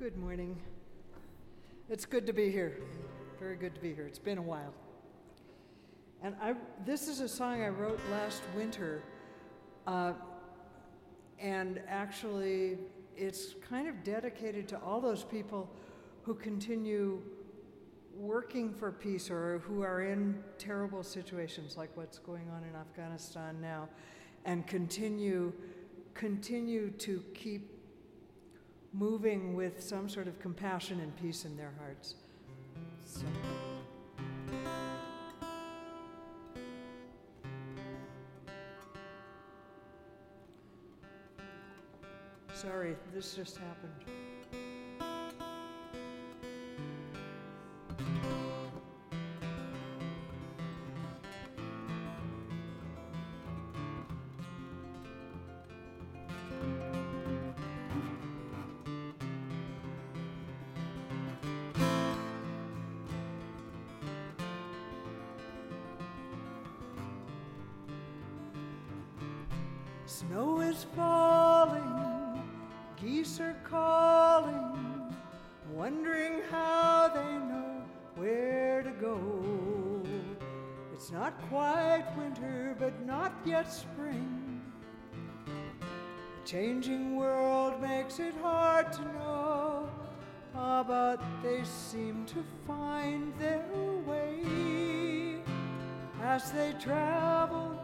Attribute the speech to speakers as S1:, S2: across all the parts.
S1: Good morning. It's good to be here. Very good to be here. It's been a while. And I, this is a song I wrote last winter. Uh, and actually, it's kind of dedicated to all those people who continue working for peace or who are in terrible situations like what's going on in Afghanistan now and continue continue to keep moving with some sort of compassion and peace in their hearts. So. Sorry, this just happened. Snow is falling, geese are calling, wondering how they know where to go. It's not quite winter, but not yet spring. The changing world makes it hard to know, ah, but they seem to find their way as they travel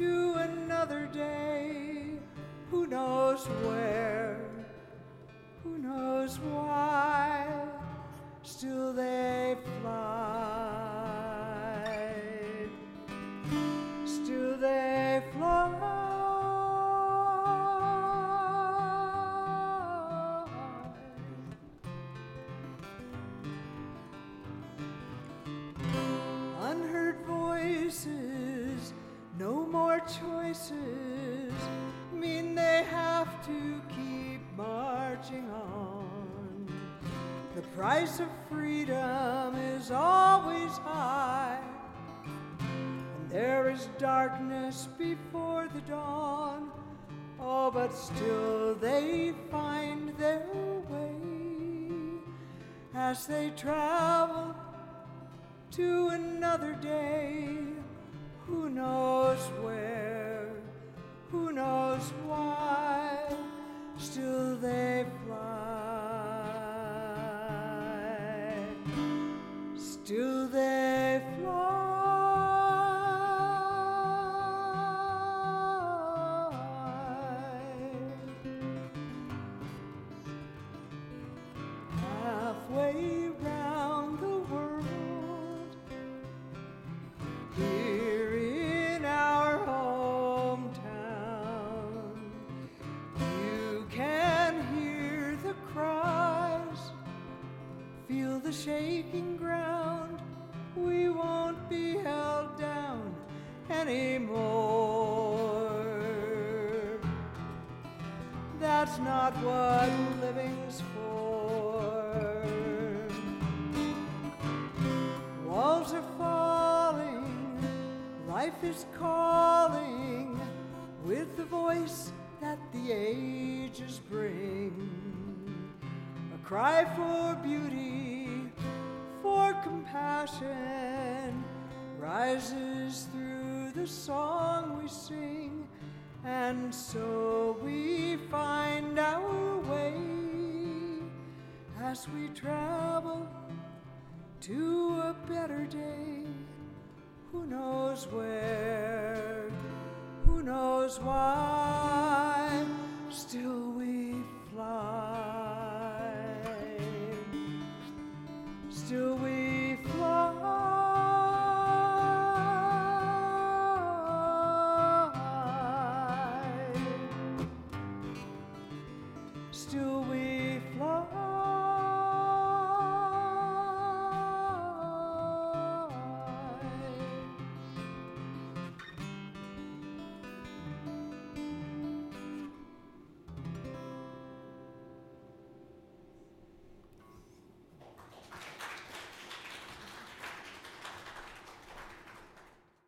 S1: to another day. Who knows where? Who knows why? Still they fly. Mean they have to keep marching on. The price of freedom is always high, and there is darkness before the dawn. Oh, but still they find their way as they travel to another day. Who knows where? Who knows why? Still they fly. Shaking ground. We won't be held down anymore. That's not what living's for. Walls are falling, life is calling with the voice that the ages bring. A cry for beauty, compassion rises through the song we sing, and so we find our way as we travel to a better day. Who knows where? Who knows why?